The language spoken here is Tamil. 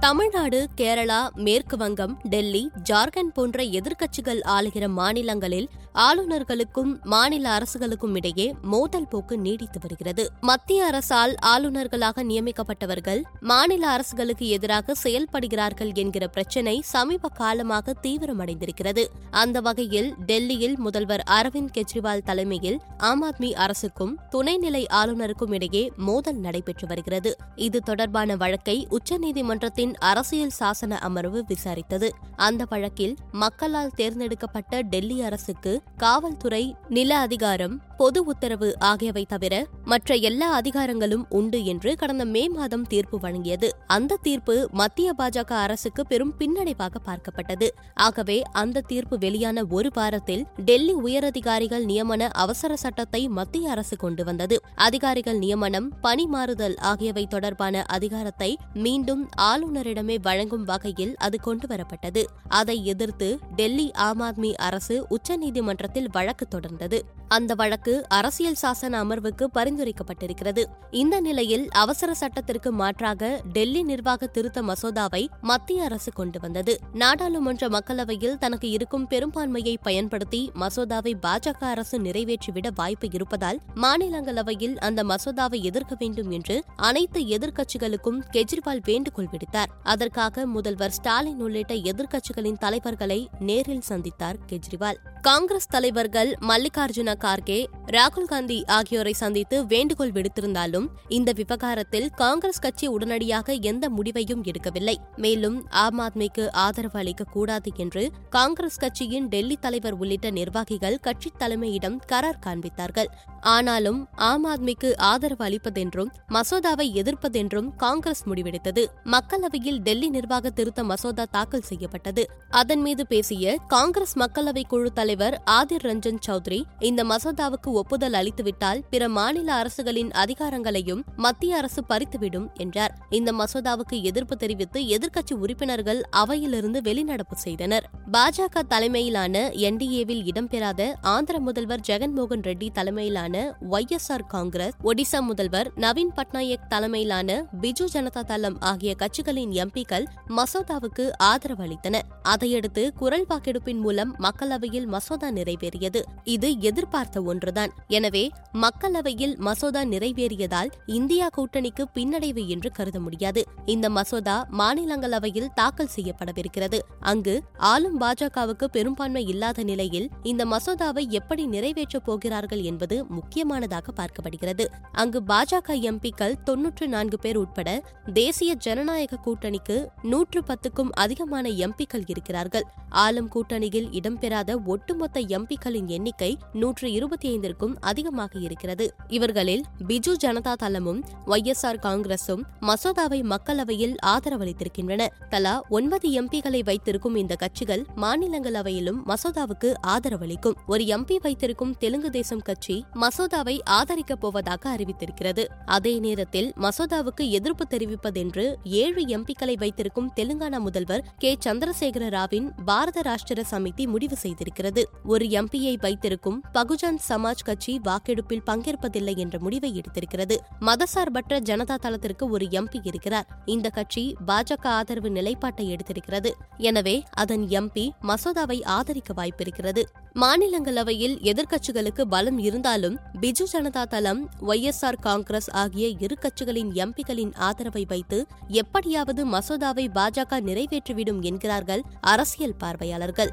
Tamil Nadu Kerala மேற்கு வங்கம் டெல்லி ஜார்க்கண்ட் போன்ற எதிர்க்கட்சிகள் ஆளுகிற மாநிலங்களில் ஆளுநர்களுக்கும் மாநில அரசுகளுக்கும் இடையே மோதல் போக்கு நீடித்து வருகிறது. மத்திய அரசால் ஆளுநர்களாக நியமிக்கப்பட்டவர்கள் மாநில அரசுகளுக்கு எதிராக செயல்படுகிறார்கள் என்கிற பிரச்சினை சமீப காலமாக தீவிரமடைந்திருக்கிறது. அந்த வகையில் டெல்லியில் முதல்வர் அரவிந்த் கெஜ்ரிவால் தலைமையில் ஆம் ஆத்மி அரசுக்கும் துணைநிலை ஆளுநருக்கும் இடையே மோதல் நடைபெற்று வருகிறது. இது தொடர்பான வழக்கை உச்சநீதிமன்றத்தின் அரசியல் சாசன அமர்வு விசாரித்தது. அந்த வழக்கில் மக்களால் தேர்ந்தெடுக்கப்பட்ட டெல்லி அரசுக்கு காவல்துறை நில அதிகாரம் பொது உத்தரவு ஆகியவை தவிர மற்ற எல்லா அதிகாரங்களும் உண்டு என்று கடந்த மே மாதம் தீர்ப்பு வழங்கியது. அந்த தீர்ப்பு மத்திய பாஜக அரசுக்கு பெரும் பின்னடைவாக பார்க்கப்பட்டது. ஆகவே அந்த தீர்ப்பு வெளியான ஒரு வாரத்தில் டெல்லி உயரதிகாரிகள் நியமன அவசர சட்டத்தை மத்திய அரசு கொண்டு வந்தது. அதிகாரிகள் நியமனம் பணி மாறுதல் ஆகியவை தொடர்பான அதிகாரத்தை மீண்டும் ஆளுநர் ஆளுநரிடமே வழங்கும் வகையில் அது கொண்டுவரப்பட்டது. அதை எதிர்த்து டெல்லி ஆம் ஆத்மி அரசு உச்சநீதிமன்றத்தில் வழக்கு தொடர்ந்தது. அந்த வழக்கு அரசியல் சாசன அமர்வுக்கு பரிந்துரைக்கப்பட்டிருக்கிறது. இந்த நிலையில் அவசர சட்டத்திற்கு மாற்றாக டெல்லி நிர்வாக திருத்த மசோதாவை மத்திய அரசு கொண்டு வந்தது. நாடாளுமன்ற மக்களவையில் தனக்கு இருக்கும் பெரும்பான்மையை பயன்படுத்தி மசோதாவை பாஜக அரசு நிறைவேற்றிவிட வாய்ப்பு இருப்பதால் மாநிலங்களவையில் அந்த மசோதாவை எதிர்க்க வேண்டும் என்று அனைத்து எதிர்க்கட்சிகளுக்கும் கெஜ்ரிவால் வேண்டுகோள் விடுத்தார். அதற்காக முதல்வர் ஸ்டாலின் உள்ளிட்ட எதிர்க்கட்சிகளின் தலைவர்களை நேரில் சந்தித்தார் கெஜ்ரிவால். காங்கிரஸ் தலைவர்கள் மல்லிகார்ஜுன கார்கே ராகுல் காந்தி ஆகியோரை சந்தித்து வேண்டுகோள் விடுத்திருந்தாலும் இந்த விவகாரத்தில் காங்கிரஸ் கட்சி உடனடியாக எந்த முடிவையும் எடுக்கவில்லை. மேலும் ஆம் ஆத்மிக்கு ஆதரவு அளிக்கக்கூடாது என்று காங்கிரஸ் கட்சியின் டெல்லி தலைவர் உள்ளிட்ட நிர்வாகிகள் கட்சி தலைமையிடம் கரார் காண்பித்தார்கள். ஆனாலும் ஆம் ஆத்மிக்கு ஆதரவு அளிப்பதென்றும் மசோதாவை எதிர்ப்பதென்றும் காங்கிரஸ் முடிவெடுத்தது. மக்களவையில் டெல்லி நிர்வாக திருத்த மசோதா தாக்கல் செய்யப்பட்டது. அதன் மீது பேசிய காங்கிரஸ் மக்களவை குழு தலைவர் ஆதிர் ரஞ்சன் சௌத்ரி இந்த மசோதாவுக்கு ஒப்புதல் அளித்துவிட்டால் பிற மாநில அரசுகளின் அதிகாரங்களையும் மத்திய அரசு பறித்துவிடும் என்றார். இந்த மசோதாவுக்கு எதிர்ப்பு தெரிவித்து எதிர்க்கட்சி உறுப்பினர்கள் அவையிலிருந்து வெளிநடப்பு செய்தனர். பாஜக தலைமையிலான என்டிஏவில் இடம்பெறாத ஆந்திர முதல்வர் ஜெகன்மோகன் ரெட்டி தலைமையிலான தலைமையிலான ஒய்எஸ்ஆர் காங்கிரஸ் ஒடிசா முதல்வர் நவீன் பட்நாயக் தலைமையிலான பிஜு ஜனதா தளம் ஆகிய கட்சிகளின் எம்பிக்கள் மசோதாவுக்கு ஆதரவு அளித்தன. அதையடுத்து குரல் வாக்கெடுப்பின் மூலம் மக்களவையில் மசோதா நிறைவேறியது. இது எதிர்பார்த்த ஒன்றுதான். எனவே மக்களவையில் மசோதா நிறைவேறியதால் இந்தியா கூட்டணிக்கு பின்னடைவு என்று கருத முடியாது. இந்த மசோதா மாநிலங்களவையில் தாக்கல் செய்யப்படவிருக்கிறது. அங்கு ஆளும் பாஜகவுக்கு பெரும்பான்மை இல்லாத நிலையில் இந்த மசோதாவை எப்படி நிறைவேற்றப் போகிறார்கள் என்பது முக்கியமானதாக பார்க்கப்படுகிறது. அங்கு பாஜக எம்பிக்கள் தொன்னூற்று நான்கு பேர் உட்பட தேசிய ஜனநாயக கூட்டணிக்கு நூற்று பத்துக்கும் அதிகமான எம்பிக்கள் இருக்கிறார்கள். ஆளும் கூட்டணியில் இடம்பெறாத ஒட்டுமொத்த எம்பிக்களின் எண்ணிக்கை நூற்று இருபத்தி ஐந்திற்கும் அதிகமாக இருக்கிறது. இவர்களில் பிஜு ஜனதா தளமும் ஒய் எஸ் ஆர் காங்கிரசும் மசோதாவை மக்களவையில் ஆதரவளித்திருக்கின்றன. தலா ஒன்பது எம்பிகளை வைத்திருக்கும் இந்த கட்சிகள் மாநிலங்களவையிலும் மசோதாவுக்கு ஆதரவளிக்கும். ஒரு எம்பி வைத்திருக்கும் தெலுங்கு தேசம் கட்சி மசோதாவை ஆதரிக்கப் போவதாக அறிவித்திருக்கிறது. அதே நேரத்தில் மசோதாவுக்கு எதிர்ப்பு தெரிவிப்பதென்று ஏழு எம்பிக்களை வைத்திருக்கும் தெலுங்கானா முதல்வர் கே. சந்திரசேகர ராவின் பாரத ராஷ்டிர சமிதி முடிவு செய்திருக்கிறது. ஒரு எம்பியை வைத்திருக்கும் பகுஜன் சமாஜ் கட்சி வாக்கெடுப்பில் பங்கேற்பதில்லை என்ற முடிவை எடுத்திருக்கிறது. மதசார்பற்ற ஜனதா தளத்திற்கு ஒரு எம்பி இருக்கிறார். இந்த கட்சி பாஜக ஆதரவு நிலைப்பாட்டை எடுத்திருக்கிறது. எனவே அதன் எம்பி மசோதாவை ஆதரிக்க வாய்ப்பிருக்கிறது. மாநிலங்களவையில் எதிர்க்கட்சிகளுக்கு பலம் இருந்தாலும் பிஜு ஜனதா தளம் ஒய் எஸ் ஆர் காங்கிரஸ் ஆகிய இரு கட்சிகளின் எம்பிகளின் ஆதரவை வைத்து எப்படியாவது மசோதாவை பாஜக நிறைவேற்றிவிடும் என்கிறார்கள் அரசியல் பார்வையாளர்கள்.